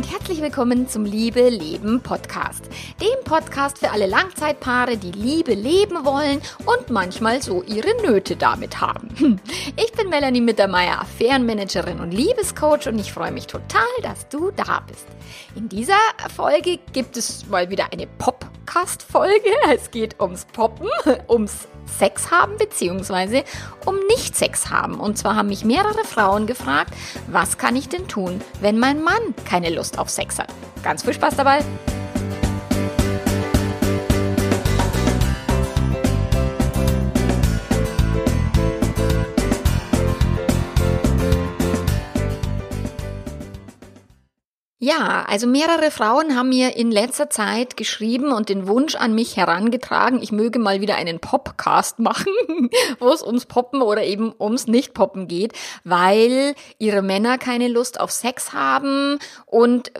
und herzlich willkommen zum Liebe Leben Podcast. Dem Podcast für alle Langzeitpaare, die Liebe leben wollen und manchmal so ihre Nöte damit haben. Hm. Ich bin Melanie Mittermeier, Affärenmanagerin und Liebescoach und ich freue mich total, dass du da bist. In dieser Folge gibt es mal wieder eine Podcast-Folge. Es geht ums Poppen, ums Sex haben beziehungsweise um nicht Sex haben. Und zwar haben mich mehrere Frauen gefragt, was kann ich denn tun, wenn mein Mann keine Lust auf Sex hat? Ganz viel Spaß dabei! Ja, also mehrere Frauen haben mir in letzter Zeit geschrieben und den Wunsch an mich herangetragen, ich möge mal wieder einen Popcast machen, wo es ums Poppen oder eben ums Nicht-Poppen geht, weil ihre Männer keine Lust auf Sex haben und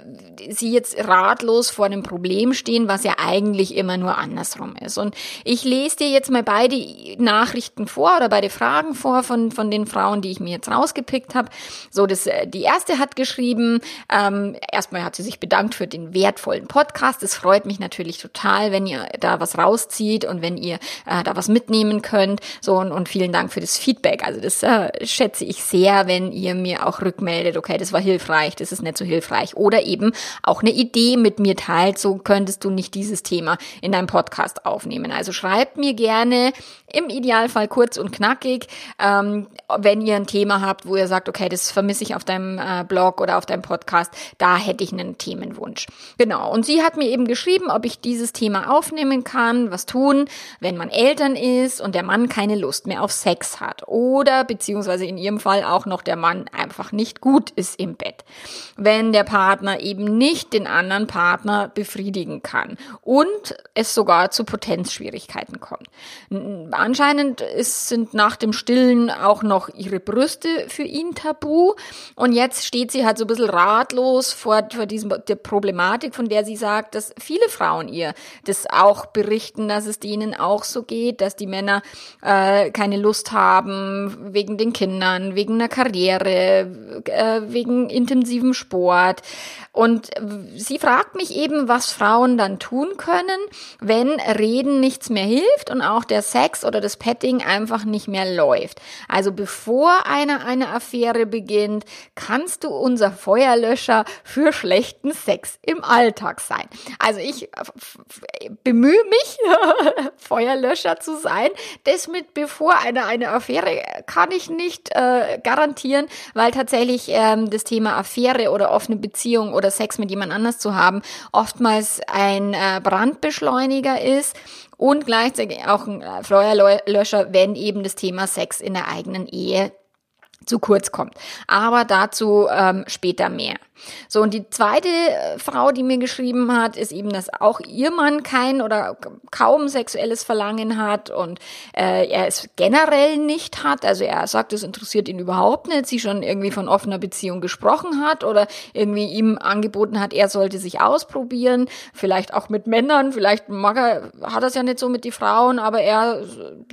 sie jetzt ratlos vor einem Problem stehen, was ja eigentlich immer nur andersrum ist. Und ich lese dir jetzt mal beide Nachrichten vor oder beide Fragen vor von, von den Frauen, die ich mir jetzt rausgepickt habe. So, das, äh, die erste hat geschrieben, ähm, erstmal hat sie sich bedankt für den wertvollen Podcast. Es freut mich natürlich total, wenn ihr da was rauszieht und wenn ihr äh, da was mitnehmen könnt. So und, und vielen Dank für das Feedback. Also das äh, schätze ich sehr, wenn ihr mir auch rückmeldet, okay, das war hilfreich, das ist nicht so hilfreich. Oder eben auch eine Idee mit mir teilt, so könntest du nicht dieses Thema in deinem Podcast aufnehmen. Also schreibt mir gerne im Idealfall kurz und knackig, ähm, wenn ihr ein Thema habt, wo ihr sagt, okay, das vermisse ich auf deinem äh, Blog oder auf deinem Podcast, da hätte ich einen Themenwunsch. Genau. Und sie hat mir eben geschrieben, ob ich dieses Thema aufnehmen kann, was tun, wenn man Eltern ist und der Mann keine Lust mehr auf Sex hat. Oder beziehungsweise in ihrem Fall auch noch der Mann einfach nicht gut ist im Bett. Wenn der Partner eben nicht den anderen Partner befriedigen kann und es sogar zu Potenzschwierigkeiten kommt. Anscheinend ist, sind nach dem Stillen auch noch ihre Brüste für ihn tabu. Und jetzt steht sie halt so ein bisschen ratlos vor, vor diesem, der Problematik, von der sie sagt, dass viele Frauen ihr das auch berichten, dass es denen auch so geht, dass die Männer äh, keine Lust haben wegen den Kindern, wegen einer Karriere, äh, wegen intensivem Sport. Und sie fragt mich eben, was Frauen dann tun können, wenn Reden nichts mehr hilft und auch der Sex oder das Petting einfach nicht mehr läuft. Also bevor einer eine Affäre beginnt, kannst du unser Feuerlöscher für schlechten Sex im Alltag sein. Also ich bemühe mich, Feuerlöscher zu sein. Das mit bevor einer eine Affäre kann ich nicht äh, garantieren, weil tatsächlich ähm, das Thema Affäre oder offene Beziehung oder Sex mit jemand anders zu haben oftmals ein äh, Brandbeschleuniger ist und gleichzeitig auch ein äh, Feuerlöscher, wenn eben das Thema Sex in der eigenen Ehe zu kurz kommt. Aber dazu ähm, später mehr. So, und die zweite äh, Frau, die mir geschrieben hat, ist eben, dass auch ihr Mann kein oder kaum sexuelles Verlangen hat und äh, er es generell nicht hat. Also er sagt, es interessiert ihn überhaupt nicht, sie schon irgendwie von offener Beziehung gesprochen hat oder irgendwie ihm angeboten hat, er sollte sich ausprobieren, vielleicht auch mit Männern, vielleicht mag er, hat er es ja nicht so mit die Frauen, aber er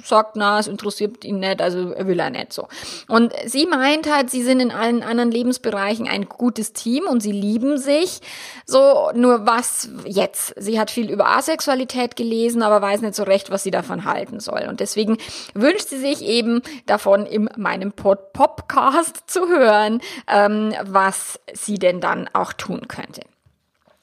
sagt, na, es interessiert ihn nicht, also will er nicht so. Und sie meint halt, sie sind in allen anderen Lebensbereichen ein gutes Team Team und sie lieben sich. So, nur was jetzt? Sie hat viel über Asexualität gelesen, aber weiß nicht so recht, was sie davon halten soll. Und deswegen wünscht sie sich eben davon in meinem Pod Podcast zu hören, ähm, was sie denn dann auch tun könnte.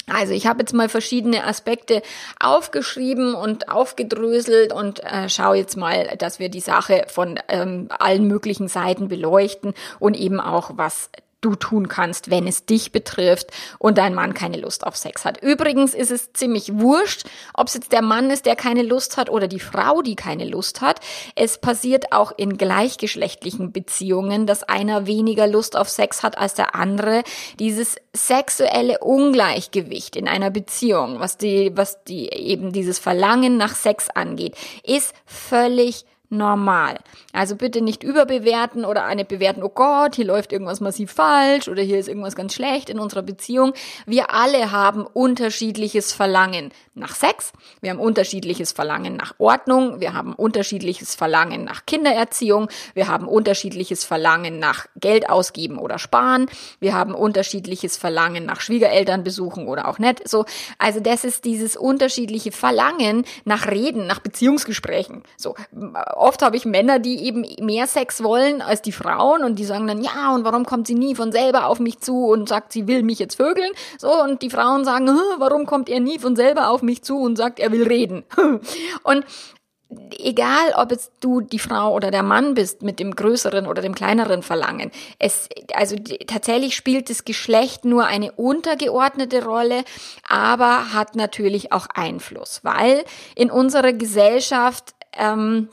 Also ich habe jetzt mal verschiedene Aspekte aufgeschrieben und aufgedröselt und äh, schaue jetzt mal, dass wir die Sache von ähm, allen möglichen Seiten beleuchten und eben auch, was du tun kannst, wenn es dich betrifft und dein Mann keine Lust auf Sex hat. Übrigens ist es ziemlich wurscht, ob es jetzt der Mann ist, der keine Lust hat oder die Frau, die keine Lust hat. Es passiert auch in gleichgeschlechtlichen Beziehungen, dass einer weniger Lust auf Sex hat als der andere. Dieses sexuelle Ungleichgewicht in einer Beziehung, was die, was die eben dieses Verlangen nach Sex angeht, ist völlig normal. Also bitte nicht überbewerten oder eine bewerten, oh Gott, hier läuft irgendwas massiv falsch oder hier ist irgendwas ganz schlecht in unserer Beziehung. Wir alle haben unterschiedliches Verlangen nach Sex, wir haben unterschiedliches Verlangen nach Ordnung, wir haben unterschiedliches Verlangen nach Kindererziehung, wir haben unterschiedliches Verlangen nach Geld ausgeben oder sparen, wir haben unterschiedliches Verlangen nach Schwiegereltern besuchen oder auch nicht. So, also das ist dieses unterschiedliche Verlangen nach Reden, nach Beziehungsgesprächen. So, oft habe ich Männer, die eben mehr Sex wollen als die Frauen und die sagen dann, ja, und warum kommt sie nie von selber auf mich zu und sagt, sie will mich jetzt vögeln? So, und die Frauen sagen, warum kommt er nie von selber auf mich zu und sagt, er will reden. und egal ob jetzt du die Frau oder der Mann bist mit dem größeren oder dem kleineren Verlangen, es, also tatsächlich spielt das Geschlecht nur eine untergeordnete Rolle, aber hat natürlich auch Einfluss, weil in unserer Gesellschaft ähm,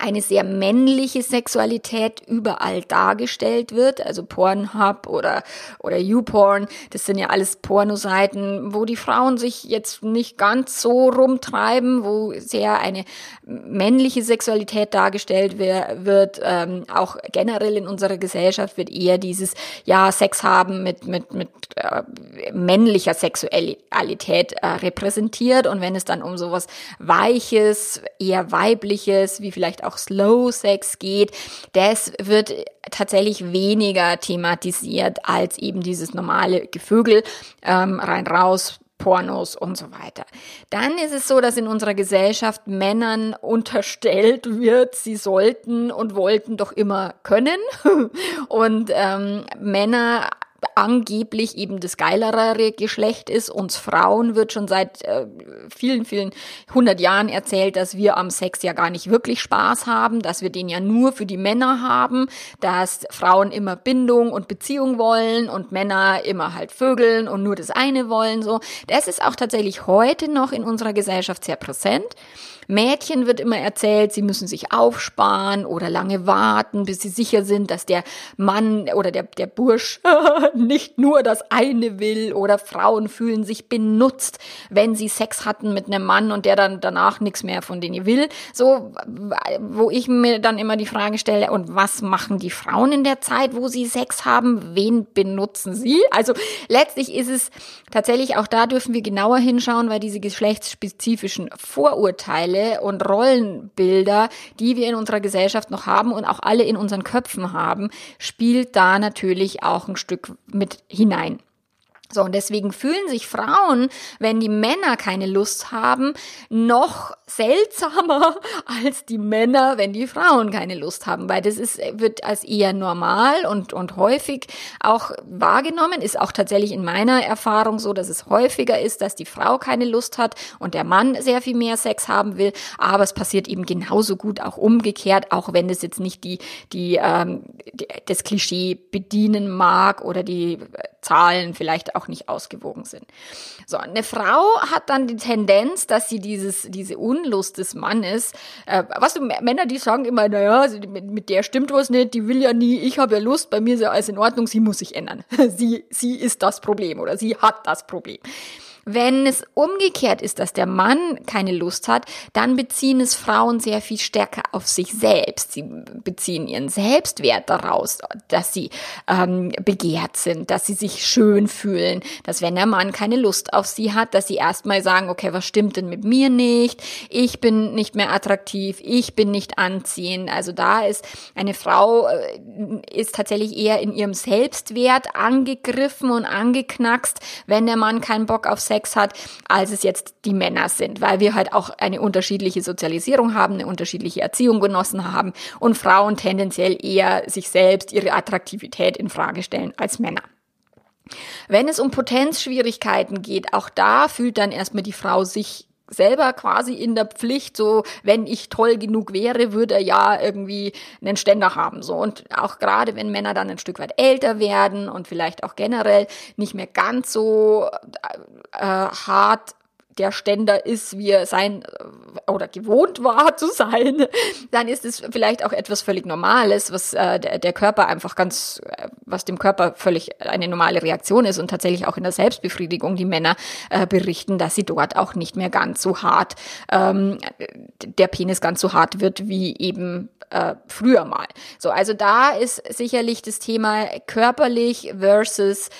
eine sehr männliche Sexualität überall dargestellt wird, also Pornhub oder oder YouPorn, das sind ja alles Pornoseiten, wo die Frauen sich jetzt nicht ganz so rumtreiben, wo sehr eine männliche Sexualität dargestellt wird, ähm, auch generell in unserer Gesellschaft wird eher dieses ja Sex haben mit mit mit äh, männlicher Sexualität äh, repräsentiert. Und wenn es dann um sowas weiches, eher weibliches, wie vielleicht Slow Sex geht, das wird tatsächlich weniger thematisiert als eben dieses normale Gevögel ähm, rein raus Pornos und so weiter. Dann ist es so, dass in unserer Gesellschaft Männern unterstellt wird, sie sollten und wollten doch immer können. Und ähm, Männer angeblich eben das geilere Geschlecht ist. Uns Frauen wird schon seit äh, vielen, vielen hundert Jahren erzählt, dass wir am Sex ja gar nicht wirklich Spaß haben, dass wir den ja nur für die Männer haben, dass Frauen immer Bindung und Beziehung wollen und Männer immer halt Vögeln und nur das eine wollen, so. Das ist auch tatsächlich heute noch in unserer Gesellschaft sehr präsent. Mädchen wird immer erzählt, sie müssen sich aufsparen oder lange warten, bis sie sicher sind, dass der Mann oder der, der Bursch nicht nur das eine will oder Frauen fühlen sich benutzt, wenn sie Sex hatten mit einem Mann und der dann danach nichts mehr von denen will. So, wo ich mir dann immer die Frage stelle, und was machen die Frauen in der Zeit, wo sie Sex haben? Wen benutzen sie? Also letztlich ist es tatsächlich auch da dürfen wir genauer hinschauen, weil diese geschlechtsspezifischen Vorurteile Vorurteile und Rollenbilder, die wir in unserer Gesellschaft noch haben und auch alle in unseren Köpfen haben, spielt da natürlich auch ein Stück mit hinein. So, und deswegen fühlen sich Frauen, wenn die Männer keine Lust haben, noch seltsamer als die Männer, wenn die Frauen keine Lust haben, weil das ist, wird als eher normal und, und häufig auch wahrgenommen, ist auch tatsächlich in meiner Erfahrung so, dass es häufiger ist, dass die Frau keine Lust hat und der Mann sehr viel mehr Sex haben will, aber es passiert eben genauso gut auch umgekehrt, auch wenn es jetzt nicht die, die, ähm, die das Klischee bedienen mag oder die Zahlen vielleicht auch nicht ausgewogen sind. So, eine Frau hat dann die Tendenz, dass sie dieses, diese Unlust des Mannes, äh, was du, Männer, die sagen immer, naja, also mit, mit der stimmt was nicht, die will ja nie, ich habe ja Lust, bei mir ist ja alles in Ordnung, sie muss sich ändern. sie, sie ist das Problem oder sie hat das Problem. Wenn es umgekehrt ist, dass der Mann keine Lust hat, dann beziehen es Frauen sehr viel stärker auf sich selbst. Sie beziehen ihren Selbstwert daraus, dass sie ähm, begehrt sind, dass sie sich schön fühlen, dass wenn der Mann keine Lust auf sie hat, dass sie erstmal sagen, okay, was stimmt denn mit mir nicht? Ich bin nicht mehr attraktiv, ich bin nicht anziehend. Also da ist eine Frau äh, ist tatsächlich eher in ihrem Selbstwert angegriffen und angeknackst, wenn der Mann keinen Bock auf Sex Sex hat, als es jetzt die Männer sind, weil wir halt auch eine unterschiedliche Sozialisierung haben, eine unterschiedliche Erziehung genossen haben und Frauen tendenziell eher sich selbst, ihre Attraktivität in Frage stellen als Männer. Wenn es um Potenzschwierigkeiten geht, auch da fühlt dann erstmal die Frau sich selber quasi in der Pflicht, so wenn ich toll genug wäre, würde er ja irgendwie einen Ständer haben. So und auch gerade wenn Männer dann ein Stück weit älter werden und vielleicht auch generell nicht mehr ganz so äh, hart der Ständer ist, wie er sein äh, oder gewohnt war zu sein, dann ist es vielleicht auch etwas völlig Normales, was äh, der, der Körper einfach ganz, äh, was dem Körper völlig eine normale Reaktion ist und tatsächlich auch in der Selbstbefriedigung die Männer äh, berichten, dass sie dort auch nicht mehr ganz so hart, ähm, der Penis ganz so hart wird wie eben äh, früher mal. So, also da ist sicherlich das Thema körperlich versus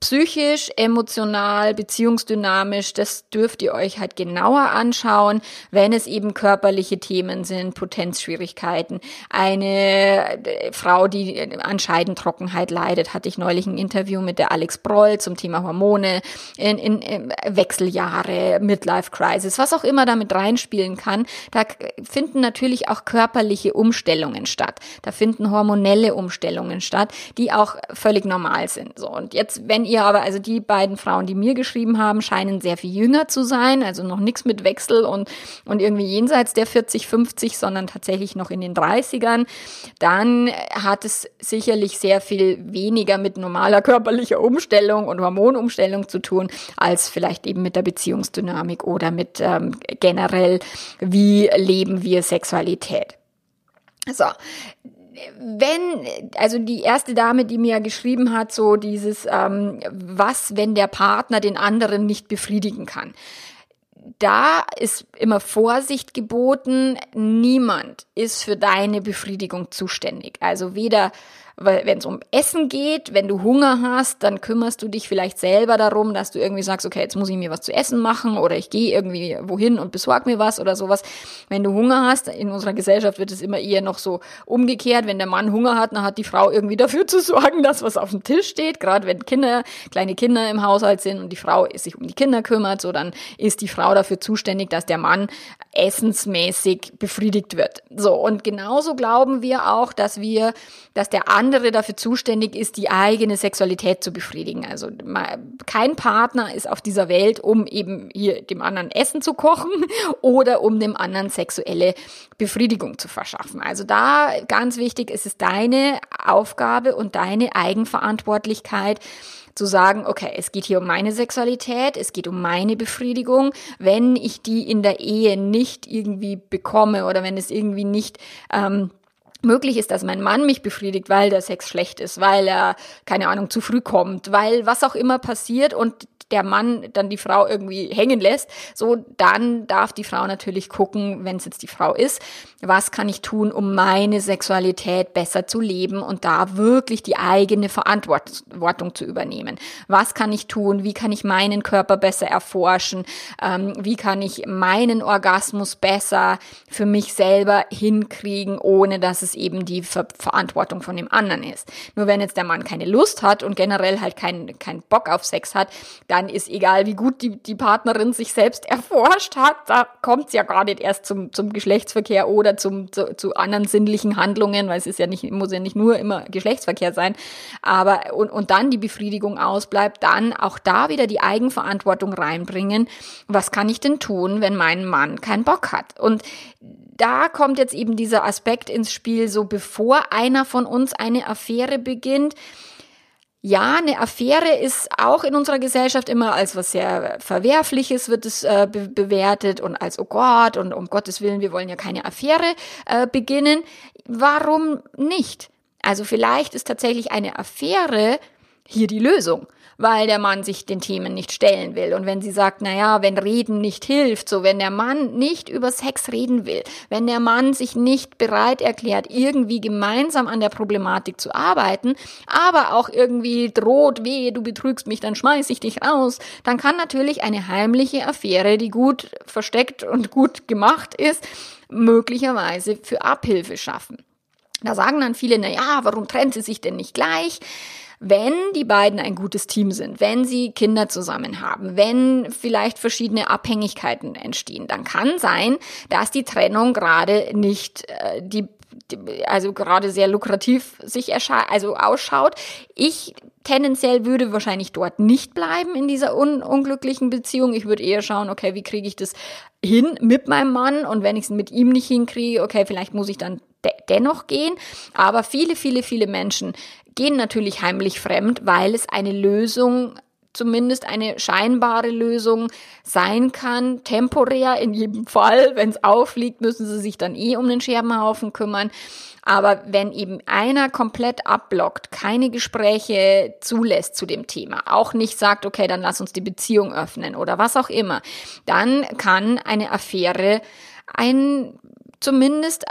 psychisch, emotional, beziehungsdynamisch, das dürft ihr euch halt genauer anschauen, wenn es eben körperliche Themen sind, Potenzschwierigkeiten. Eine äh, Frau, die an Scheidentrockenheit leidet, hatte ich neulich ein Interview mit der Alex Broll zum Thema Hormone, in, in, in Wechseljahre, Midlife Crisis, was auch immer damit reinspielen kann. Da finden natürlich auch körperliche Umstellungen statt. Da finden hormonelle Umstellungen statt, die auch völlig normal sind. So und jetzt, wenn ihr aber, also die beiden Frauen, die mir geschrieben haben, scheinen sehr viel jünger zu sein, also noch nichts mit Wechsel und, und irgendwie jenseits der 40, 50, sondern tatsächlich noch in den 30ern, dann hat es sicherlich sehr viel weniger mit normaler körperlicher Umstellung und Hormonumstellung zu tun, als vielleicht eben mit der Beziehungsdynamik oder mit ähm, generell, wie leben wir Sexualität. So, wenn, also die erste Dame, die mir geschrieben hat, so dieses, ähm, was, wenn der Partner den anderen nicht befriedigen kann. Da ist immer Vorsicht geboten. Niemand ist für deine Befriedigung zuständig. Also weder weil wenn es um Essen geht, wenn du Hunger hast, dann kümmerst du dich vielleicht selber darum, dass du irgendwie sagst, okay, jetzt muss ich mir was zu essen machen oder ich gehe irgendwie wohin und besorg mir was oder sowas. Wenn du Hunger hast, in unserer Gesellschaft wird es immer eher noch so umgekehrt, wenn der Mann Hunger hat, dann hat die Frau irgendwie dafür zu sorgen, dass was auf dem Tisch steht, gerade wenn Kinder, kleine Kinder im Haushalt sind und die Frau sich um die Kinder kümmert, so dann ist die Frau dafür zuständig, dass der Mann essensmäßig befriedigt wird. So und genauso glauben wir auch, dass wir, dass der andere dafür zuständig ist, die eigene Sexualität zu befriedigen. Also kein Partner ist auf dieser Welt, um eben hier dem anderen Essen zu kochen oder um dem anderen sexuelle Befriedigung zu verschaffen. Also da ganz wichtig ist es deine Aufgabe und deine Eigenverantwortlichkeit, zu sagen, okay, es geht hier um meine Sexualität, es geht um meine Befriedigung. Wenn ich die in der Ehe nicht irgendwie bekomme oder wenn es irgendwie nicht ähm, möglich ist, dass mein Mann mich befriedigt, weil der Sex schlecht ist, weil er, keine Ahnung, zu früh kommt, weil was auch immer passiert und der Mann dann die Frau irgendwie hängen lässt, so dann darf die Frau natürlich gucken, wenn es jetzt die Frau ist, was kann ich tun, um meine Sexualität besser zu leben und da wirklich die eigene Verantwortung zu übernehmen. Was kann ich tun? Wie kann ich meinen Körper besser erforschen? Ähm, wie kann ich meinen Orgasmus besser für mich selber hinkriegen, ohne dass es eben die Ver Verantwortung von dem anderen ist? Nur wenn jetzt der Mann keine Lust hat und generell halt keinen keinen Bock auf Sex hat, dann ist egal, wie gut die, die Partnerin sich selbst erforscht hat, da kommt es ja gar nicht erst zum, zum Geschlechtsverkehr oder zum, zu, zu anderen sinnlichen Handlungen, weil es ist ja nicht, muss ja nicht nur immer Geschlechtsverkehr sein, aber und, und dann die Befriedigung ausbleibt, dann auch da wieder die Eigenverantwortung reinbringen. Was kann ich denn tun, wenn mein Mann keinen Bock hat? Und da kommt jetzt eben dieser Aspekt ins Spiel, so bevor einer von uns eine Affäre beginnt, ja, eine Affäre ist auch in unserer Gesellschaft immer als was sehr Verwerfliches wird es äh, be bewertet und als, oh Gott, und um Gottes Willen, wir wollen ja keine Affäre äh, beginnen. Warum nicht? Also vielleicht ist tatsächlich eine Affäre hier die Lösung weil der Mann sich den Themen nicht stellen will. Und wenn sie sagt, na ja, wenn Reden nicht hilft, so wenn der Mann nicht über Sex reden will, wenn der Mann sich nicht bereit erklärt, irgendwie gemeinsam an der Problematik zu arbeiten, aber auch irgendwie droht, wehe, du betrügst mich, dann schmeiß ich dich raus, dann kann natürlich eine heimliche Affäre, die gut versteckt und gut gemacht ist, möglicherweise für Abhilfe schaffen. Da sagen dann viele, na ja, warum trennt sie sich denn nicht gleich? Wenn die beiden ein gutes Team sind, wenn sie Kinder zusammen haben, wenn vielleicht verschiedene Abhängigkeiten entstehen, dann kann sein, dass die Trennung gerade nicht äh, die also gerade sehr lukrativ sich also ausschaut. Ich tendenziell würde wahrscheinlich dort nicht bleiben in dieser un unglücklichen Beziehung. Ich würde eher schauen, okay, wie kriege ich das hin mit meinem Mann und wenn ich es mit ihm nicht hinkriege, okay, vielleicht muss ich dann de dennoch gehen. Aber viele, viele, viele Menschen gehen natürlich heimlich fremd, weil es eine Lösung zumindest eine scheinbare Lösung sein kann, temporär in jedem Fall. Wenn es aufliegt, müssen sie sich dann eh um den Scherbenhaufen kümmern. Aber wenn eben einer komplett abblockt, keine Gespräche zulässt zu dem Thema, auch nicht sagt, okay, dann lass uns die Beziehung öffnen oder was auch immer, dann kann eine Affäre ein zumindest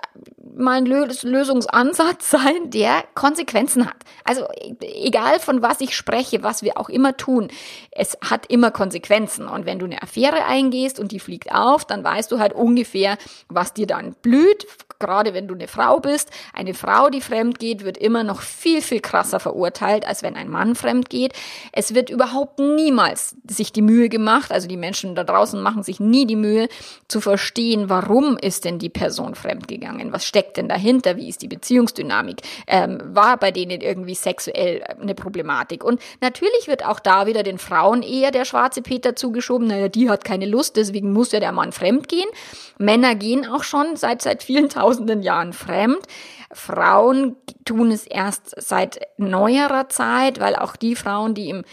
mal Lösungsansatz sein, der Konsequenzen hat. Also egal von was ich spreche, was wir auch immer tun, es hat immer Konsequenzen. Und wenn du eine Affäre eingehst und die fliegt auf, dann weißt du halt ungefähr, was dir dann blüht. Gerade wenn du eine Frau bist. Eine Frau, die fremd geht, wird immer noch viel, viel krasser verurteilt, als wenn ein Mann fremd geht. Es wird überhaupt niemals sich die Mühe gemacht, also die Menschen da draußen machen sich nie die Mühe zu verstehen, warum ist denn die Person fremd gegangen? Was steckt denn dahinter? Wie ist die Beziehungsdynamik? Ähm, war bei denen irgendwie sexuell eine Problematik? Und natürlich wird auch da wieder den Frauen eher der schwarze Peter zugeschoben. Naja, die hat keine Lust, deswegen muss ja der Mann fremd gehen. Männer gehen auch schon seit, seit vielen tausenden Jahren fremd. Frauen tun es erst seit neuerer Zeit, weil auch die Frauen, die im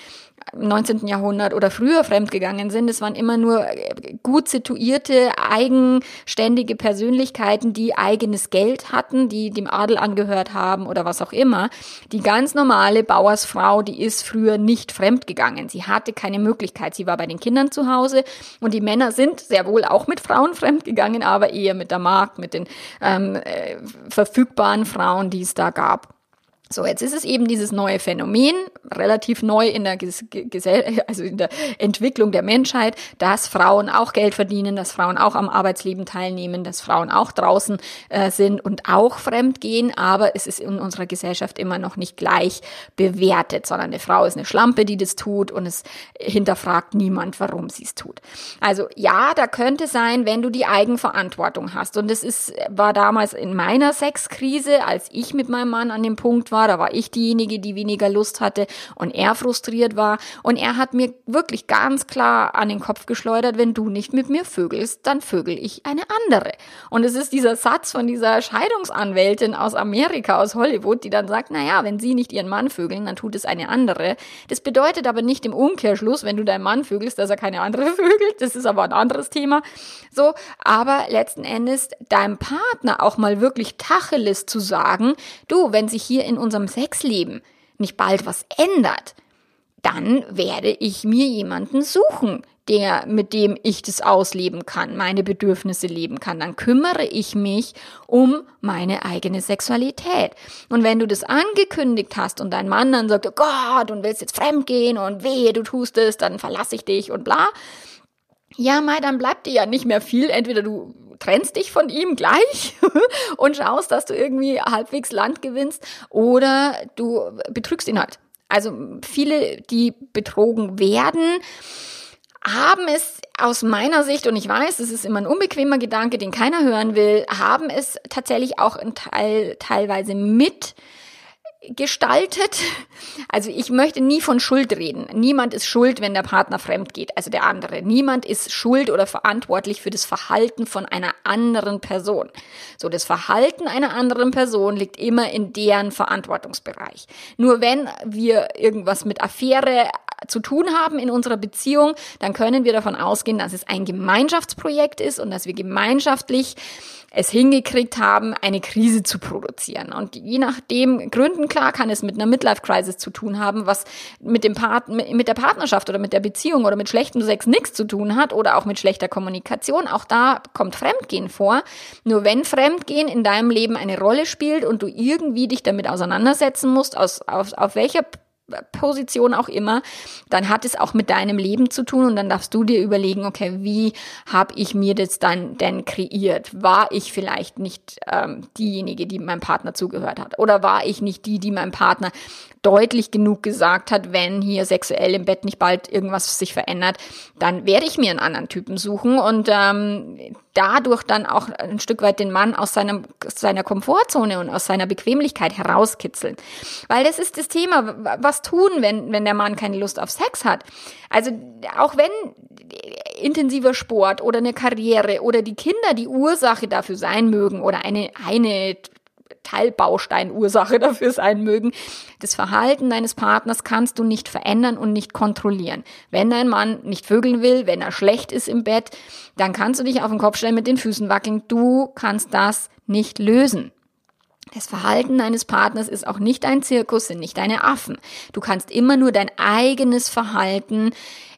19. Jahrhundert oder früher fremdgegangen sind. Es waren immer nur äh, gut situierte, eigenständige Persönlichkeiten, die eigenes Geld hatten, die dem Adel angehört haben oder was auch immer. Die ganz normale Bauersfrau, die ist früher nicht fremdgegangen. Sie hatte keine Möglichkeit. Sie war bei den Kindern zu Hause und die Männer sind sehr wohl auch mit Frauen fremdgegangen, aber eher mit der Markt, mit den ähm, äh, verfügbaren Frauen, die es da gab. So, jetzt ist es eben dieses neue Phänomen, relativ neu in der, Gesell also in der Entwicklung der Menschheit, dass Frauen auch Geld verdienen, dass Frauen auch am Arbeitsleben teilnehmen, dass Frauen auch draußen äh, sind und auch fremd gehen, aber es ist in unserer Gesellschaft immer noch nicht gleich bewertet, sondern eine Frau ist eine Schlampe, die das tut und es hinterfragt niemand, warum sie es tut. Also ja, da könnte sein, wenn du die Eigenverantwortung hast und es ist, war damals in meiner Sexkrise, als ich mit meinem Mann an dem Punkt war, war, da war ich diejenige, die weniger Lust hatte und er frustriert war. Und er hat mir wirklich ganz klar an den Kopf geschleudert, wenn du nicht mit mir vögelst, dann vögel ich eine andere. Und es ist dieser Satz von dieser Scheidungsanwältin aus Amerika, aus Hollywood, die dann sagt, naja, wenn sie nicht ihren Mann vögeln, dann tut es eine andere. Das bedeutet aber nicht im Umkehrschluss, wenn du deinen Mann vögelst, dass er keine andere vögelt. Das ist aber ein anderes Thema. So, aber letzten Endes deinem Partner auch mal wirklich Tacheles zu sagen, du, wenn sich hier in unserem Sexleben nicht bald was ändert, dann werde ich mir jemanden suchen, der, mit dem ich das ausleben kann, meine Bedürfnisse leben kann. Dann kümmere ich mich um meine eigene Sexualität. Und wenn du das angekündigt hast und dein Mann dann sagt, oh Gott, und willst jetzt fremdgehen und wehe, du tust es, dann verlasse ich dich und bla. Ja, Mai, dann bleibt dir ja nicht mehr viel. Entweder du trennst dich von ihm gleich und schaust, dass du irgendwie halbwegs Land gewinnst oder du betrügst ihn halt. Also viele, die betrogen werden, haben es aus meiner Sicht, und ich weiß, es ist immer ein unbequemer Gedanke, den keiner hören will, haben es tatsächlich auch in Teil, teilweise mit gestaltet. Also ich möchte nie von Schuld reden. Niemand ist schuld, wenn der Partner fremd geht, also der andere. Niemand ist schuld oder verantwortlich für das Verhalten von einer anderen Person. So, das Verhalten einer anderen Person liegt immer in deren Verantwortungsbereich. Nur wenn wir irgendwas mit Affäre zu tun haben in unserer Beziehung, dann können wir davon ausgehen, dass es ein Gemeinschaftsprojekt ist und dass wir gemeinschaftlich es hingekriegt haben, eine Krise zu produzieren. Und je nachdem Gründen, klar, kann es mit einer Midlife-Crisis zu tun haben, was mit dem Part mit der Partnerschaft oder mit der Beziehung oder mit schlechtem Sex nichts zu tun hat oder auch mit schlechter Kommunikation. Auch da kommt Fremdgehen vor. Nur wenn Fremdgehen in deinem Leben eine Rolle spielt und du irgendwie dich damit auseinandersetzen musst, aus, auf, auf welcher Position auch immer, dann hat es auch mit deinem Leben zu tun und dann darfst du dir überlegen, okay, wie habe ich mir das dann denn kreiert? War ich vielleicht nicht ähm, diejenige, die meinem Partner zugehört hat? Oder war ich nicht die, die meinem Partner deutlich genug gesagt hat, wenn hier sexuell im Bett nicht bald irgendwas sich verändert, dann werde ich mir einen anderen Typen suchen und ähm, dadurch dann auch ein Stück weit den Mann aus, seinem, aus seiner Komfortzone und aus seiner Bequemlichkeit herauskitzeln. Weil das ist das Thema, was tun, wenn, wenn der Mann keine Lust auf Sex hat. Also auch wenn intensiver Sport oder eine Karriere oder die Kinder die Ursache dafür sein mögen oder eine, eine Teilbausteinursache dafür sein mögen. Das Verhalten deines Partners kannst du nicht verändern und nicht kontrollieren. Wenn dein Mann nicht vögeln will, wenn er schlecht ist im Bett, dann kannst du dich auf den Kopf stellen, mit den Füßen wackeln. Du kannst das nicht lösen. Das Verhalten deines Partners ist auch nicht ein Zirkus, sind nicht deine Affen. Du kannst immer nur dein eigenes Verhalten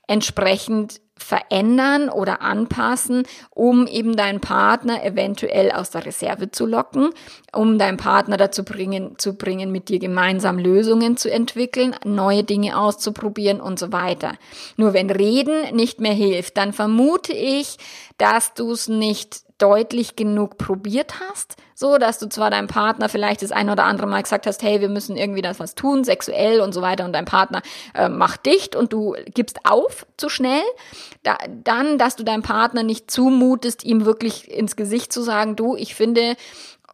entsprechend verändern oder anpassen, um eben deinen Partner eventuell aus der Reserve zu locken, um deinen Partner dazu bringen, zu bringen, mit dir gemeinsam Lösungen zu entwickeln, neue Dinge auszuprobieren und so weiter. Nur wenn Reden nicht mehr hilft, dann vermute ich, dass du es nicht deutlich genug probiert hast, so dass du zwar deinem Partner vielleicht das ein oder andere Mal gesagt hast, hey, wir müssen irgendwie das was tun, sexuell und so weiter, und dein Partner äh, macht dicht und du gibst auf zu schnell, da, dann, dass du deinem Partner nicht zumutest, ihm wirklich ins Gesicht zu sagen, du, ich finde,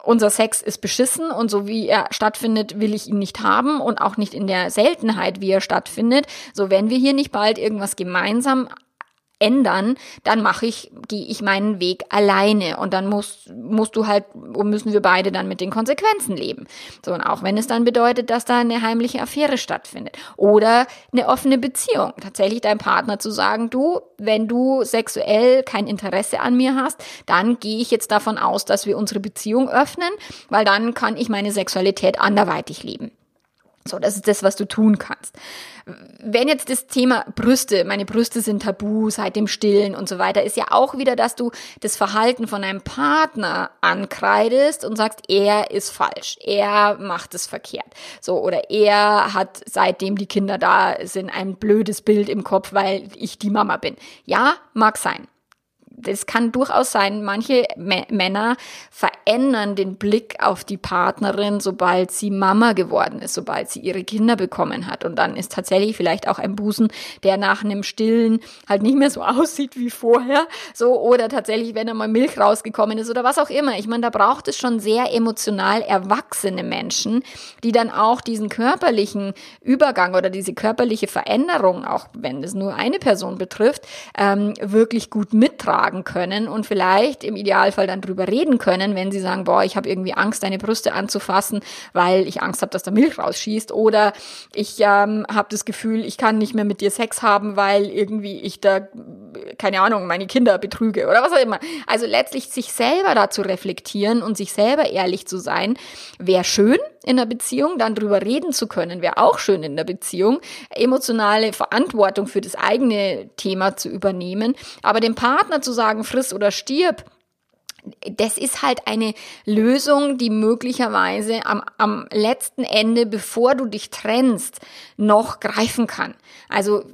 unser Sex ist beschissen und so wie er stattfindet, will ich ihn nicht haben und auch nicht in der Seltenheit, wie er stattfindet. So, wenn wir hier nicht bald irgendwas gemeinsam ändern, dann mache ich, gehe ich meinen Weg alleine und dann musst, musst du halt, müssen wir beide dann mit den Konsequenzen leben. So, und auch wenn es dann bedeutet, dass da eine heimliche Affäre stattfindet oder eine offene Beziehung. Tatsächlich deinem Partner zu sagen, du, wenn du sexuell kein Interesse an mir hast, dann gehe ich jetzt davon aus, dass wir unsere Beziehung öffnen, weil dann kann ich meine Sexualität anderweitig leben. So, das ist das, was du tun kannst. Wenn jetzt das Thema Brüste, meine Brüste sind tabu seit dem Stillen und so weiter, ist ja auch wieder, dass du das Verhalten von einem Partner ankreidest und sagst, er ist falsch, er macht es verkehrt. So, oder er hat seitdem die Kinder da sind ein blödes Bild im Kopf, weil ich die Mama bin. Ja, mag sein das kann durchaus sein, manche Männer verändern den Blick auf die Partnerin, sobald sie Mama geworden ist, sobald sie ihre Kinder bekommen hat. Und dann ist tatsächlich vielleicht auch ein Busen, der nach einem Stillen halt nicht mehr so aussieht wie vorher. So, oder tatsächlich, wenn er mal Milch rausgekommen ist oder was auch immer. Ich meine, da braucht es schon sehr emotional erwachsene Menschen, die dann auch diesen körperlichen Übergang oder diese körperliche Veränderung, auch wenn es nur eine Person betrifft, ähm, wirklich gut mittragen sagen können und vielleicht im Idealfall dann drüber reden können, wenn sie sagen, boah, ich habe irgendwie Angst, deine Brüste anzufassen, weil ich Angst habe, dass da Milch rausschießt oder ich ähm, habe das Gefühl, ich kann nicht mehr mit dir Sex haben, weil irgendwie ich da keine Ahnung, meine Kinder betrüge oder was auch immer. Also letztlich sich selber dazu reflektieren und sich selber ehrlich zu sein, wäre schön in der Beziehung, dann drüber reden zu können, wäre auch schön in der Beziehung, emotionale Verantwortung für das eigene Thema zu übernehmen, aber dem Partner zu sagen, friss oder stirb, das ist halt eine Lösung, die möglicherweise am, am letzten Ende, bevor du dich trennst, noch greifen kann. Also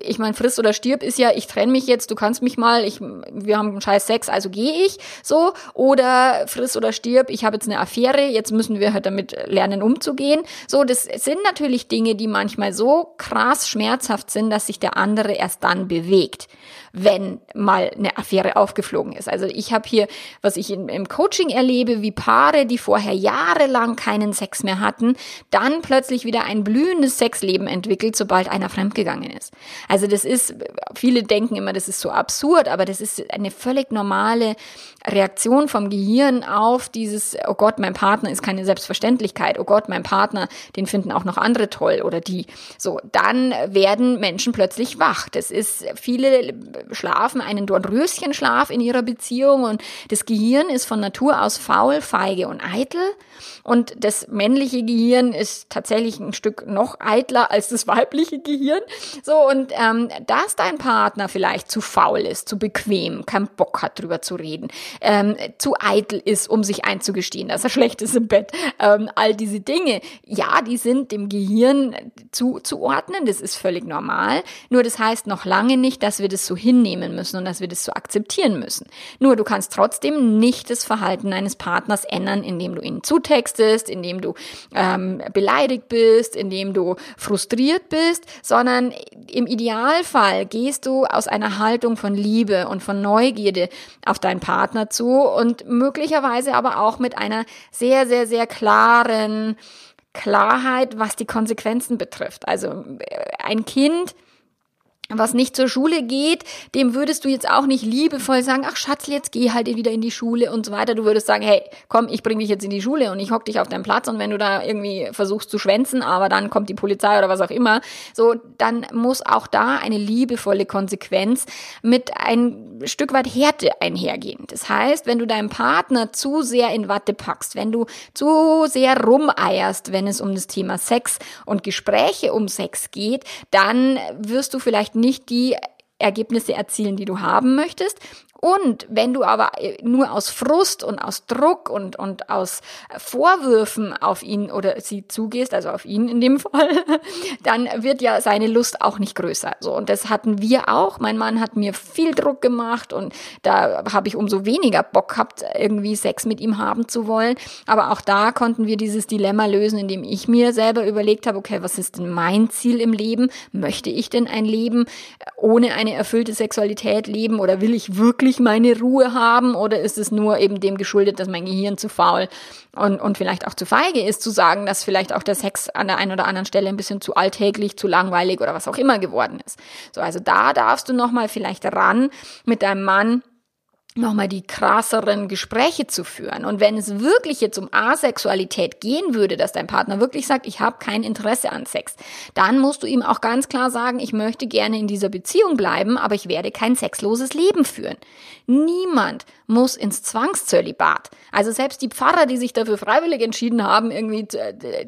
ich meine, friss oder stirb ist ja, ich trenne mich jetzt, du kannst mich mal, ich, wir haben einen scheiß Sex, also gehe ich so. Oder friss oder stirb, ich habe jetzt eine Affäre, jetzt müssen wir halt damit lernen umzugehen. So, das sind natürlich Dinge, die manchmal so krass schmerzhaft sind, dass sich der andere erst dann bewegt wenn mal eine Affäre aufgeflogen ist. Also ich habe hier, was ich in, im Coaching erlebe, wie Paare, die vorher jahrelang keinen Sex mehr hatten, dann plötzlich wieder ein blühendes Sexleben entwickelt, sobald einer fremdgegangen ist. Also das ist, viele denken immer, das ist so absurd, aber das ist eine völlig normale Reaktion vom Gehirn auf dieses, oh Gott, mein Partner ist keine Selbstverständlichkeit, oh Gott, mein Partner, den finden auch noch andere toll oder die. So, dann werden Menschen plötzlich wach. Das ist, viele schlafen einen Dornröschenschlaf in ihrer Beziehung und das Gehirn ist von Natur aus faul, feige und eitel und das männliche Gehirn ist tatsächlich ein Stück noch eitler als das weibliche Gehirn. So und ähm, dass dein Partner vielleicht zu faul ist, zu bequem, keinen Bock hat drüber zu reden, ähm, zu eitel ist, um sich einzugestehen, dass er schlecht ist im Bett, ähm, all diese Dinge, ja, die sind dem Gehirn zuzuordnen, das ist völlig normal. Nur das heißt noch lange nicht, dass wir das so hinnehmen müssen und dass wir das so akzeptieren müssen. Nur du kannst trotzdem nicht das Verhalten deines Partners ändern, indem du ihn zutextest, indem du ähm, beleidigt bist, indem du frustriert bist, sondern im Idealfall gehst du aus einer Haltung von Liebe und von Neugierde auf deinen Partner zu und möglicherweise aber auch mit einer sehr, sehr, sehr klaren Klarheit, was die Konsequenzen betrifft. Also äh, ein Kind was nicht zur Schule geht, dem würdest du jetzt auch nicht liebevoll sagen, ach Schatz, jetzt geh halt wieder in die Schule und so weiter. Du würdest sagen, hey, komm, ich bring dich jetzt in die Schule und ich hock dich auf deinen Platz und wenn du da irgendwie versuchst zu schwänzen, aber dann kommt die Polizei oder was auch immer, so, dann muss auch da eine liebevolle Konsequenz mit ein Stück weit Härte einhergehen. Das heißt, wenn du deinen Partner zu sehr in Watte packst, wenn du zu sehr rumeierst, wenn es um das Thema Sex und Gespräche um Sex geht, dann wirst du vielleicht nicht die Ergebnisse erzielen, die du haben möchtest. Und wenn du aber äh, nur aus Frust und aus Druck und, und aus Vorwürfen auf ihn oder sie zugehst, also auf ihn in dem Fall, dann wird ja seine Lust auch nicht größer. So, und das hatten wir auch. Mein Mann hat mir viel Druck gemacht und da habe ich umso weniger Bock gehabt, irgendwie Sex mit ihm haben zu wollen. Aber auch da konnten wir dieses Dilemma lösen, indem ich mir selber überlegt habe, okay, was ist denn mein Ziel im Leben? Möchte ich denn ein Leben ohne eine erfüllte Sexualität leben oder will ich wirklich ich meine Ruhe haben oder ist es nur eben dem geschuldet, dass mein Gehirn zu faul und, und vielleicht auch zu feige ist, zu sagen, dass vielleicht auch der Sex an der einen oder anderen Stelle ein bisschen zu alltäglich, zu langweilig oder was auch immer geworden ist. So, also da darfst du nochmal vielleicht ran mit deinem Mann nochmal die krasseren Gespräche zu führen. Und wenn es wirklich jetzt um Asexualität gehen würde, dass dein Partner wirklich sagt, ich habe kein Interesse an Sex, dann musst du ihm auch ganz klar sagen, ich möchte gerne in dieser Beziehung bleiben, aber ich werde kein sexloses Leben führen. Niemand muss ins Zwangszölibat. Also selbst die Pfarrer, die sich dafür freiwillig entschieden haben, irgendwie äh,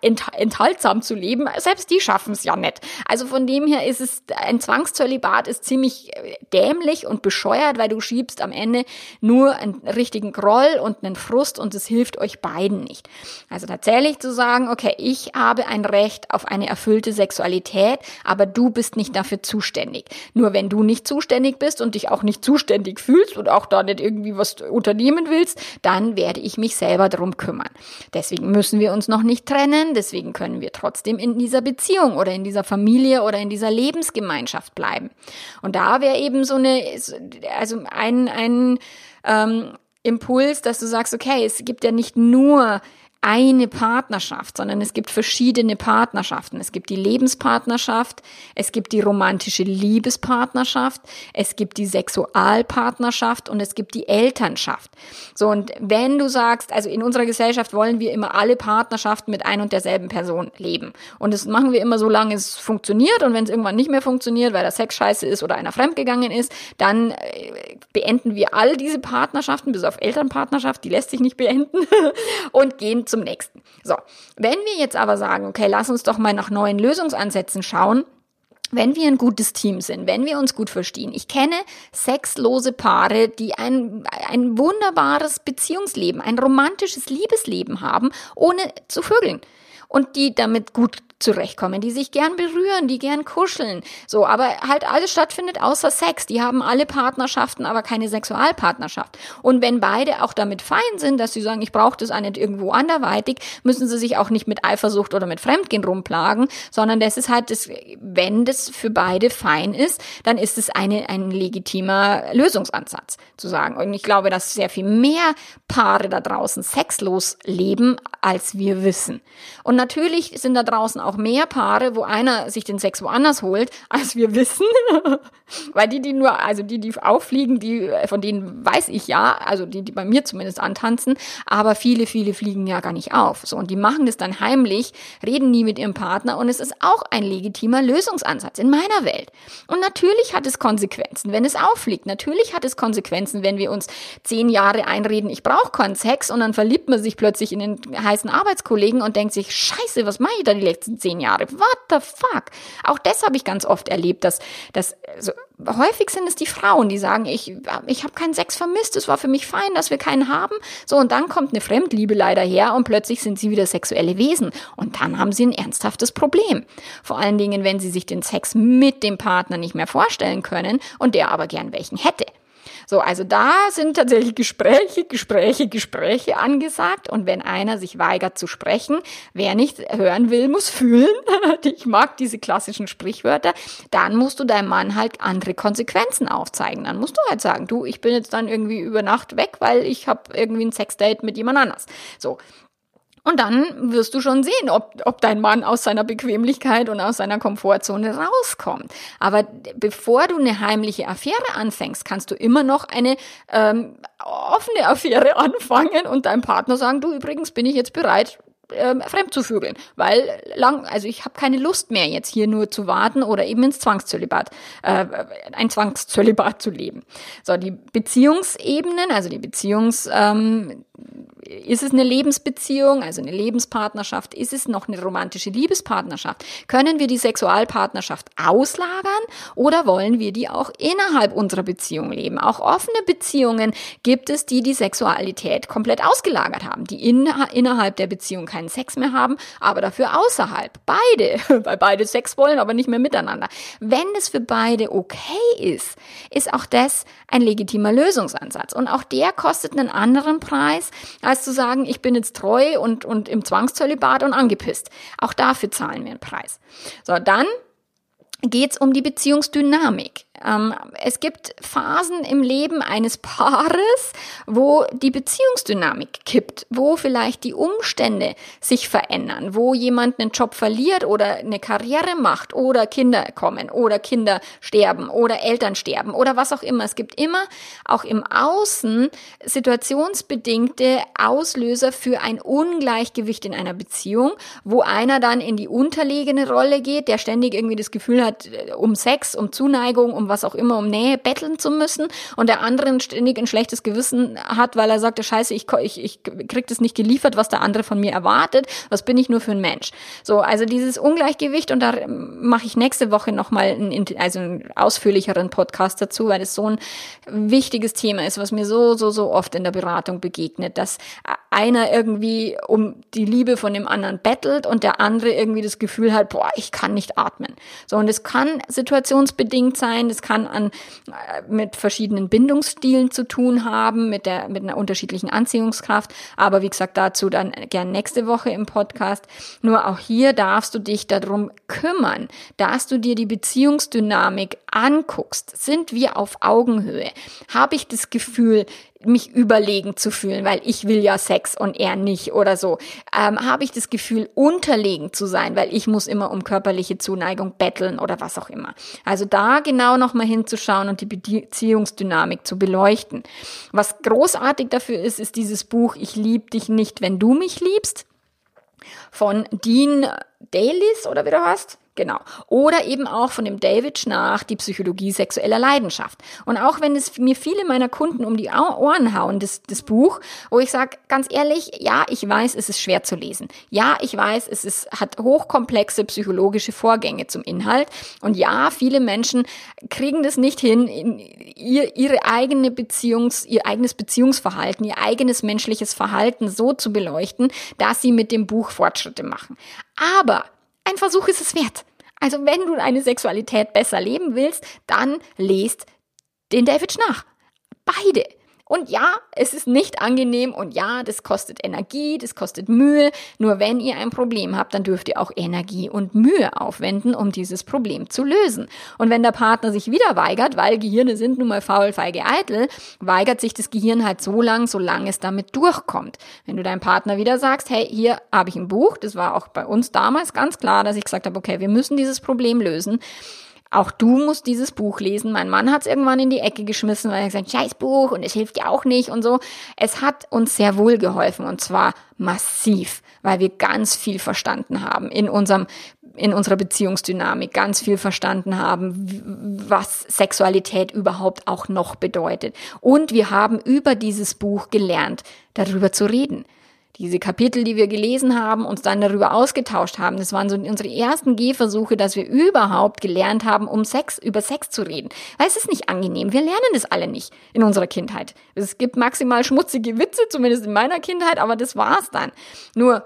enthaltsam zu leben, selbst die schaffen es ja nicht. Also von dem her ist es, ein Zwangszölibat ist ziemlich äh, dämlich und bescheuert, weil du schiebst am Ende nur einen richtigen Groll und einen Frust und es hilft euch beiden nicht. Also tatsächlich zu sagen, okay, ich habe ein Recht auf eine erfüllte Sexualität, aber du bist nicht dafür zuständig. Nur wenn du nicht zuständig bist und dich auch nicht zuständig fühlst und auch da nicht irgendwie was unternehmen willst, dann werde ich mich selber darum kümmern. Deswegen müssen wir uns noch nicht trennen, deswegen können wir trotzdem in dieser Beziehung oder in dieser Familie oder in dieser Lebensgemeinschaft bleiben. Und da wäre eben so eine, also ein, ein ähm, Impuls, dass du sagst, okay, es gibt ja nicht nur eine Partnerschaft, sondern es gibt verschiedene Partnerschaften. Es gibt die Lebenspartnerschaft, es gibt die romantische Liebespartnerschaft, es gibt die Sexualpartnerschaft und es gibt die Elternschaft. So, und wenn du sagst, also in unserer Gesellschaft wollen wir immer alle Partnerschaften mit ein und derselben Person leben. Und das machen wir immer so lange es funktioniert und wenn es irgendwann nicht mehr funktioniert, weil der Sex scheiße ist oder einer fremdgegangen ist, dann äh, beenden wir all diese Partnerschaften, bis auf Elternpartnerschaft, die lässt sich nicht beenden, und gehen zum nächsten. So, wenn wir jetzt aber sagen, okay, lass uns doch mal nach neuen Lösungsansätzen schauen, wenn wir ein gutes Team sind, wenn wir uns gut verstehen. Ich kenne sexlose Paare, die ein, ein wunderbares Beziehungsleben, ein romantisches Liebesleben haben, ohne zu vögeln. Und die damit gut zurechtkommen, die sich gern berühren, die gern kuscheln. So, aber halt alles stattfindet außer Sex. Die haben alle Partnerschaften, aber keine Sexualpartnerschaft. Und wenn beide auch damit fein sind, dass sie sagen, ich brauche das auch nicht irgendwo anderweitig, müssen sie sich auch nicht mit Eifersucht oder mit Fremdgehen rumplagen, sondern das ist halt das, wenn das für beide fein ist, dann ist es eine, ein legitimer Lösungsansatz zu sagen. Und ich glaube, dass sehr viel mehr Paare da draußen sexlos leben, als wir wissen. Und natürlich sind da draußen auch auch mehr Paare, wo einer sich den Sex woanders holt, als wir wissen. Weil die, die nur, also die, die auffliegen, die, von denen weiß ich ja, also die, die bei mir zumindest antanzen, aber viele, viele fliegen ja gar nicht auf. So, und die machen das dann heimlich, reden nie mit ihrem Partner und es ist auch ein legitimer Lösungsansatz in meiner Welt. Und natürlich hat es Konsequenzen, wenn es auffliegt. Natürlich hat es Konsequenzen, wenn wir uns zehn Jahre einreden, ich brauche keinen Sex und dann verliebt man sich plötzlich in den heißen Arbeitskollegen und denkt sich, scheiße, was mache ich da die letzten zehn Jahre. What the fuck? Auch das habe ich ganz oft erlebt, dass, dass also, häufig sind es die Frauen, die sagen, ich, ich habe keinen Sex vermisst, es war für mich fein, dass wir keinen haben. So, und dann kommt eine Fremdliebe leider her und plötzlich sind sie wieder sexuelle Wesen. Und dann haben sie ein ernsthaftes Problem. Vor allen Dingen, wenn sie sich den Sex mit dem Partner nicht mehr vorstellen können und der aber gern welchen hätte. So, also da sind tatsächlich Gespräche, Gespräche, Gespräche angesagt. Und wenn einer sich weigert zu sprechen, wer nicht hören will, muss fühlen. ich mag diese klassischen Sprichwörter. Dann musst du deinem Mann halt andere Konsequenzen aufzeigen. Dann musst du halt sagen, du, ich bin jetzt dann irgendwie über Nacht weg, weil ich habe irgendwie ein Sexdate mit jemand anders. So, Und dann wirst du schon sehen, ob, ob dein Mann aus seiner Bequemlichkeit und aus seiner Komfortzone rauskommt. Aber bevor du eine heimliche Affäre anfängst, kannst du immer noch eine ähm, offene Affäre anfangen und deinem Partner sagen, du übrigens bin ich jetzt bereit, ähm, fremd zu vögeln, weil lang, also ich habe keine Lust mehr jetzt hier nur zu warten oder eben ins Zwangszölibat, äh, ein Zwangszölibat zu leben. So die Beziehungsebenen, also die Beziehungs ähm, ist es eine Lebensbeziehung, also eine Lebenspartnerschaft? Ist es noch eine romantische Liebespartnerschaft? Können wir die Sexualpartnerschaft auslagern oder wollen wir die auch innerhalb unserer Beziehung leben? Auch offene Beziehungen gibt es, die die Sexualität komplett ausgelagert haben, die in, innerhalb der Beziehung keinen Sex mehr haben, aber dafür außerhalb. Beide, weil beide Sex wollen, aber nicht mehr miteinander. Wenn es für beide okay ist, ist auch das ein legitimer Lösungsansatz. Und auch der kostet einen anderen Preis, als zu sagen, ich bin jetzt treu und, und im Zwangszölibat und angepisst. Auch dafür zahlen wir einen Preis. So, dann geht's um die Beziehungsdynamik. Ähm, es gibt Phasen im Leben eines Paares, wo die Beziehungsdynamik kippt, wo vielleicht die Umstände sich verändern, wo jemand einen Job verliert oder eine Karriere macht oder Kinder kommen oder Kinder sterben oder Eltern sterben oder was auch immer. Es gibt immer auch im Außen situationsbedingte Auslöser für ein Ungleichgewicht in einer Beziehung, wo einer dann in die unterlegene Rolle geht, der ständig irgendwie das Gefühl hat, äh, um Sex, um Zuneigung, um was auch immer, um Nähe betteln zu müssen und der andere ständig ein schlechtes Gewissen hat, weil er sagt, scheiße, ich, ich, ich krieg das nicht geliefert, was der andere von mir erwartet, was bin ich nur für ein Mensch. So, also dieses Ungleichgewicht und da mache ich nächste Woche nochmal einen, also einen ausführlicheren Podcast dazu, weil das so ein wichtiges Thema ist, was mir so, so, so oft in der Beratung begegnet, dass einer irgendwie um die Liebe von dem anderen bettelt und der andere irgendwie das Gefühl hat, boah, ich kann nicht atmen. So, und es kann situationsbedingt sein, es kann an, äh, mit verschiedenen Bindungsstilen zu tun haben, mit der, mit einer unterschiedlichen Anziehungskraft. Aber wie gesagt, dazu dann gern nächste Woche im Podcast. Nur auch hier darfst du dich darum kümmern, dass du dir die Beziehungsdynamik anguckst. Sind wir auf Augenhöhe? Habe ich das Gefühl, mich überlegen zu fühlen, weil ich will ja Sex und er nicht oder so. Ähm, Habe ich das Gefühl, unterlegen zu sein, weil ich muss immer um körperliche Zuneigung betteln oder was auch immer. Also da genau nochmal hinzuschauen und die Beziehungsdynamik zu beleuchten. Was großartig dafür ist, ist dieses Buch Ich lieb dich nicht, wenn du mich liebst von Dean Dalis oder wie du hast. Genau. Oder eben auch von dem David Schnarch, die Psychologie sexueller Leidenschaft. Und auch wenn es mir viele meiner Kunden um die Ohren hauen, das, das Buch, wo ich sage, ganz ehrlich, ja, ich weiß, es ist schwer zu lesen. Ja, ich weiß, es ist, hat hochkomplexe psychologische Vorgänge zum Inhalt. Und ja, viele Menschen kriegen das nicht hin, ihr, ihre eigene Beziehungs, ihr eigenes Beziehungsverhalten, ihr eigenes menschliches Verhalten so zu beleuchten, dass sie mit dem Buch Fortschritte machen. Aber ein Versuch ist es wert. Also wenn du deine Sexualität besser leben willst, dann lest den David Schnach. Beide. Und ja, es ist nicht angenehm und ja, das kostet Energie, das kostet Mühe. Nur wenn ihr ein Problem habt, dann dürft ihr auch Energie und Mühe aufwenden, um dieses Problem zu lösen. Und wenn der Partner sich wieder weigert, weil Gehirne sind nun mal faul, feige, eitel, weigert sich das Gehirn halt so lang, solange es damit durchkommt. Wenn du deinem Partner wieder sagst, hey, hier habe ich ein Buch, das war auch bei uns damals ganz klar, dass ich gesagt habe, okay, wir müssen dieses Problem lösen auch du musst dieses Buch lesen. Mein Mann hat es irgendwann in die Ecke geschmissen, weil er gesagt, scheiß Buch und es hilft dir auch nicht und so. Es hat uns sehr wohl geholfen und zwar massiv, weil wir ganz viel verstanden haben in unserem in unserer Beziehungsdynamik ganz viel verstanden haben, was Sexualität überhaupt auch noch bedeutet. Und wir haben über dieses Buch gelernt, darüber zu reden diese Kapitel, die wir gelesen haben, uns dann darüber ausgetauscht haben. Das waren so unsere ersten Gehversuche, dass wir überhaupt gelernt haben, um Sex, über Sex zu reden. Weil es ist nicht angenehm. Wir lernen das alle nicht in unserer Kindheit. Es gibt maximal schmutzige Witze, zumindest in meiner Kindheit, aber das war's dann. Nur,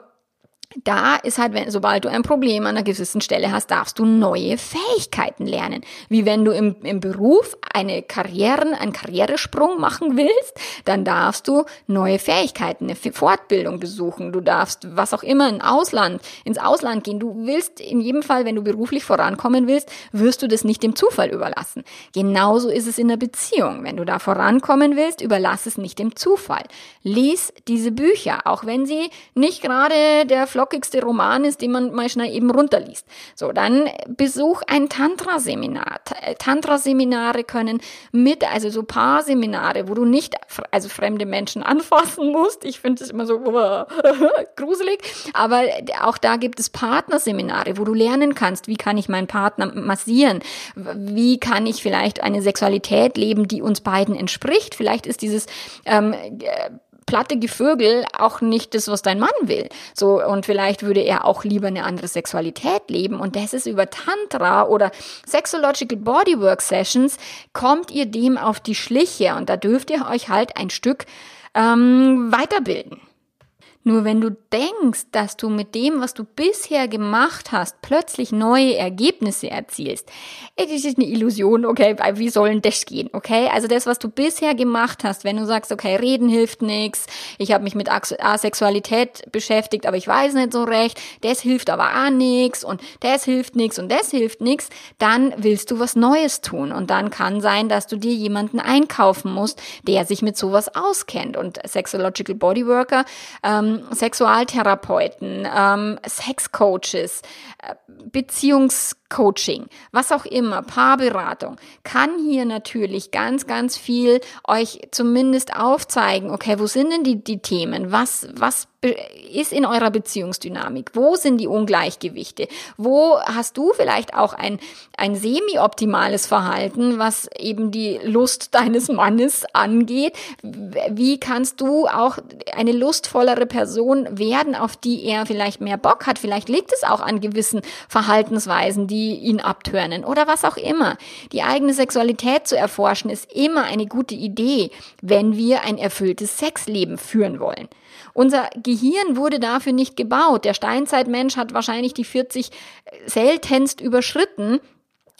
da ist halt, wenn, sobald du ein Problem an einer gewissen Stelle hast, darfst du neue Fähigkeiten lernen. Wie wenn du im, im Beruf eine Karrieren, einen Karrieresprung machen willst, dann darfst du neue Fähigkeiten, eine Fortbildung besuchen. Du darfst, was auch immer, in Ausland, ins Ausland gehen. Du willst in jedem Fall, wenn du beruflich vorankommen willst, wirst du das nicht dem Zufall überlassen. Genauso ist es in der Beziehung. Wenn du da vorankommen willst, überlass es nicht dem Zufall. Lies diese Bücher, auch wenn sie nicht gerade der flockigste Roman ist, den man mal schnell eben runterliest. So, dann besuch ein Tantra-Seminar. Äh, Tantra-Seminare können mit, also so paar Seminare, wo du nicht, also fremde Menschen anfassen musst. Ich finde es immer so gruselig. Aber auch da gibt es Partnerseminare, wo du lernen kannst, wie kann ich meinen Partner massieren? Wie kann ich vielleicht eine Sexualität leben, die uns beiden entspricht? Vielleicht ist dieses ähm, platte Gevögel auch nicht das, was dein Mann will. So, und vielleicht würde er auch lieber eine andere Sexualität leben. Und das ist über Tantra oder Sexological Bodywork Sessions, kommt ihr dem auf die Schliche und da dürft ihr euch halt ein Stück ähm, weiterbilden. Nur wenn du denkst, dass du mit dem, was du bisher gemacht hast, plötzlich neue Ergebnisse erzielst, das ist eine Illusion, okay, wie soll denn das gehen, okay? Also das, was du bisher gemacht hast, wenn du sagst, okay, reden hilft nichts, ich habe mich mit Asexualität beschäftigt, aber ich weiß nicht so recht, das hilft aber auch nichts und das hilft nichts und das hilft nichts, dann willst du was Neues tun und dann kann sein, dass du dir jemanden einkaufen musst, der sich mit sowas auskennt und Sexological Bodyworker ähm, Sexualtherapeuten, ähm, Sexcoaches, Beziehungscoaching, was auch immer, Paarberatung, kann hier natürlich ganz, ganz viel euch zumindest aufzeigen, okay, wo sind denn die, die Themen? Was, was ist in eurer Beziehungsdynamik? Wo sind die Ungleichgewichte? Wo hast du vielleicht auch ein, ein semi-optimales Verhalten, was eben die Lust deines Mannes angeht? Wie kannst du auch eine lustvollere Person werden, auf die er vielleicht mehr Bock hat? Vielleicht liegt es auch an gewissen Verhaltensweisen, die ihn abtören oder was auch immer. Die eigene Sexualität zu erforschen ist immer eine gute Idee, wenn wir ein erfülltes Sexleben führen wollen. Unser Gehirn wurde dafür nicht gebaut. Der Steinzeitmensch hat wahrscheinlich die 40 seltenst überschritten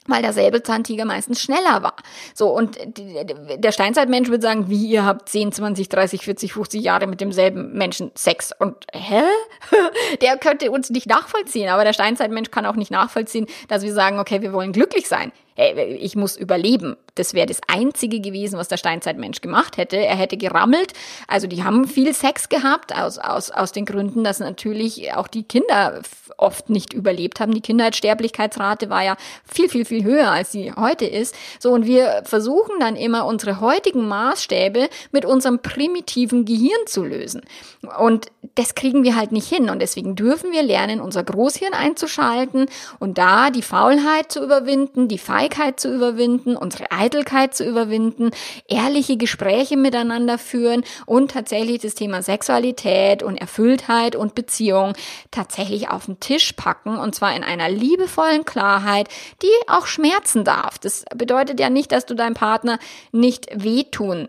weil der Säbelzahntiger meistens schneller war. So, und der Steinzeitmensch würde sagen, wie, ihr habt 10, 20, 30, 40, 50 Jahre mit demselben Menschen Sex. Und hä? Der könnte uns nicht nachvollziehen, aber der Steinzeitmensch kann auch nicht nachvollziehen, dass wir sagen, okay, wir wollen glücklich sein hey, ich muss überleben. Das wäre das Einzige gewesen, was der Steinzeitmensch gemacht hätte. Er hätte gerammelt. Also die haben viel Sex gehabt, aus, aus, aus den Gründen, dass natürlich auch die Kinder oft nicht überlebt haben. Die Kindersterblichkeitsrate war ja viel, viel, viel höher, als sie heute ist. So, und wir versuchen dann immer, unsere heutigen Maßstäbe mit unserem primitiven Gehirn zu lösen. Und das kriegen wir halt nicht hin. Und deswegen dürfen wir lernen, unser Großhirn einzuschalten und da die Faulheit zu überwinden, die Feigheit Feigheit zu überwinden, unsere Eitelkeit zu überwinden, ehrliche Gespräche miteinander führen und tatsächlich das Thema Sexualität und Erfülltheit und Beziehung tatsächlich auf den Tisch packen und zwar in einer liebevollen Klarheit, die auch schmerzen darf. Das bedeutet ja nicht, dass du deinem Partner nicht wehtun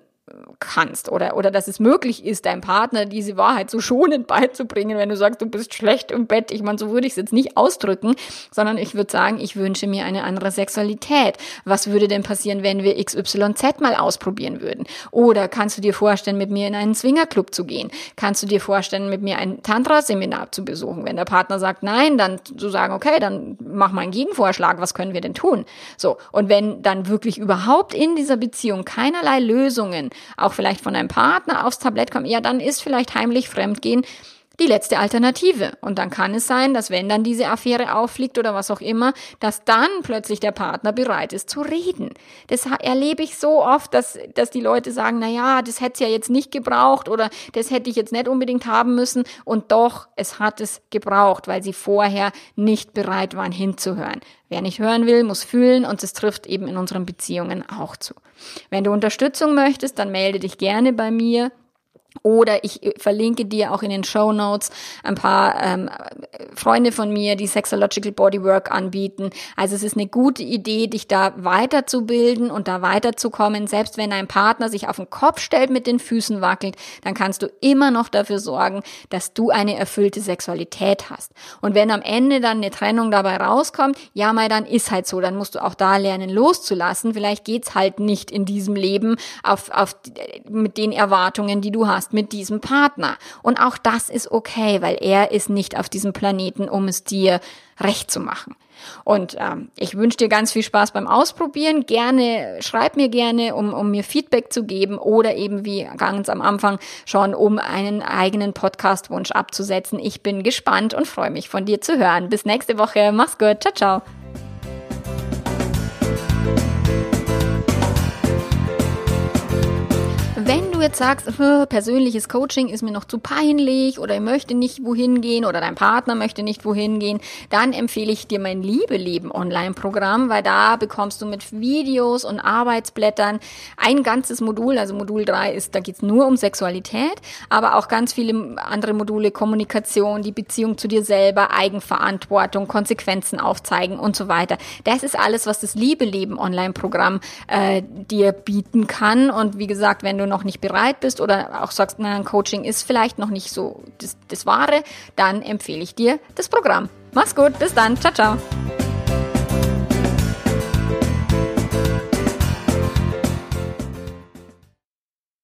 kannst oder, oder dass es möglich ist, deinem Partner diese Wahrheit so schonend beizubringen, wenn du sagst, du bist schlecht im Bett. Ich meine, so würde ich es jetzt nicht ausdrücken, sondern ich würde sagen, ich wünsche mir eine andere Sexualität. Was würde denn passieren, wenn wir XYZ mal ausprobieren würden? Oder kannst du dir vorstellen, mit mir in einen Swingerclub zu gehen? Kannst du dir vorstellen, mit mir ein Tantra-Seminar zu besuchen? Wenn der Partner sagt nein, dann zu sagen, okay, dann mach mal einen Gegenvorschlag, was können wir denn tun? So. Und wenn dann wirklich überhaupt in dieser Beziehung keinerlei Lösungen auch vielleicht von einem Partner aufs Tablett kommen, ja, dann ist vielleicht heimlich Fremdgehen die letzte Alternative. Und dann kann es sein, dass wenn dann diese Affäre auffliegt oder was auch immer, dass dann plötzlich der Partner bereit ist zu reden. Das erlebe ich so oft, dass, dass die Leute sagen, na ja, das hätte es ja jetzt nicht gebraucht oder das hätte ich jetzt nicht unbedingt haben müssen. Und doch, es hat es gebraucht, weil sie vorher nicht bereit waren hinzuhören. Wer nicht hören will, muss fühlen und es trifft eben in unseren Beziehungen auch zu. Wenn du Unterstützung möchtest, dann melde dich gerne bei mir Oder ich äh, verlinke dir auch in den Show Notes ein paar ähm, Freunde von mir, die Sexological Bodywork anbieten. Also es ist eine gute Idee, dich da weiterzubilden und da weiterzukommen. Selbst wenn dein Partner sich auf den Kopf stellt, mit den Füßen wackelt, dann kannst du immer noch dafür sorgen, dass du eine erfüllte Sexualität hast. Und wenn am Ende dann eine Trennung dabei rauskommt, ja mal, dann ist halt so. Dann musst du auch da lernen loszulassen. Vielleicht geht's halt nicht in diesem Leben auf, auf, mit den Erwartungen, die du hast hast mit diesem Partner. Und auch das ist okay, weil er ist nicht auf diesem Planeten, um es dir recht zu machen. Und ähm, ich wünsche dir ganz viel Spaß beim Ausprobieren. Gerne, schreib mir gerne, um, um mir Feedback zu geben oder eben wie ganz am Anfang schon, um einen eigenen Podcast-Wunsch abzusetzen. Ich bin gespannt und freue mich von dir zu hören. Bis nächste Woche. Mach's gut. Ciao, ciao. Du jetzt sagst, persönliches Coaching ist mir noch zu peinlich oder ich möchte nicht wohin gehen oder dein Partner möchte nicht wohin gehen, dann empfehle ich dir mein Liebe Leben Online-Programm, weil da bekommst du mit Videos und Arbeitsblättern ein ganzes Modul, also Modul 3 ist, da geht's nur um Sexualität, aber auch ganz viele andere Module, Kommunikation, die Beziehung zu dir selber, Eigenverantwortung, Konsequenzen aufzeigen und so weiter. Das ist alles, was das Liebe Leben Online-Programm äh, dir bieten kann. Und wie gesagt, wenn du noch nicht bereit bist oder auch sagst, na, ein Coaching ist vielleicht noch nicht so das, das Wahre, dann empfehle ich dir das Programm. Mach's gut, bis dann, ciao, ciao.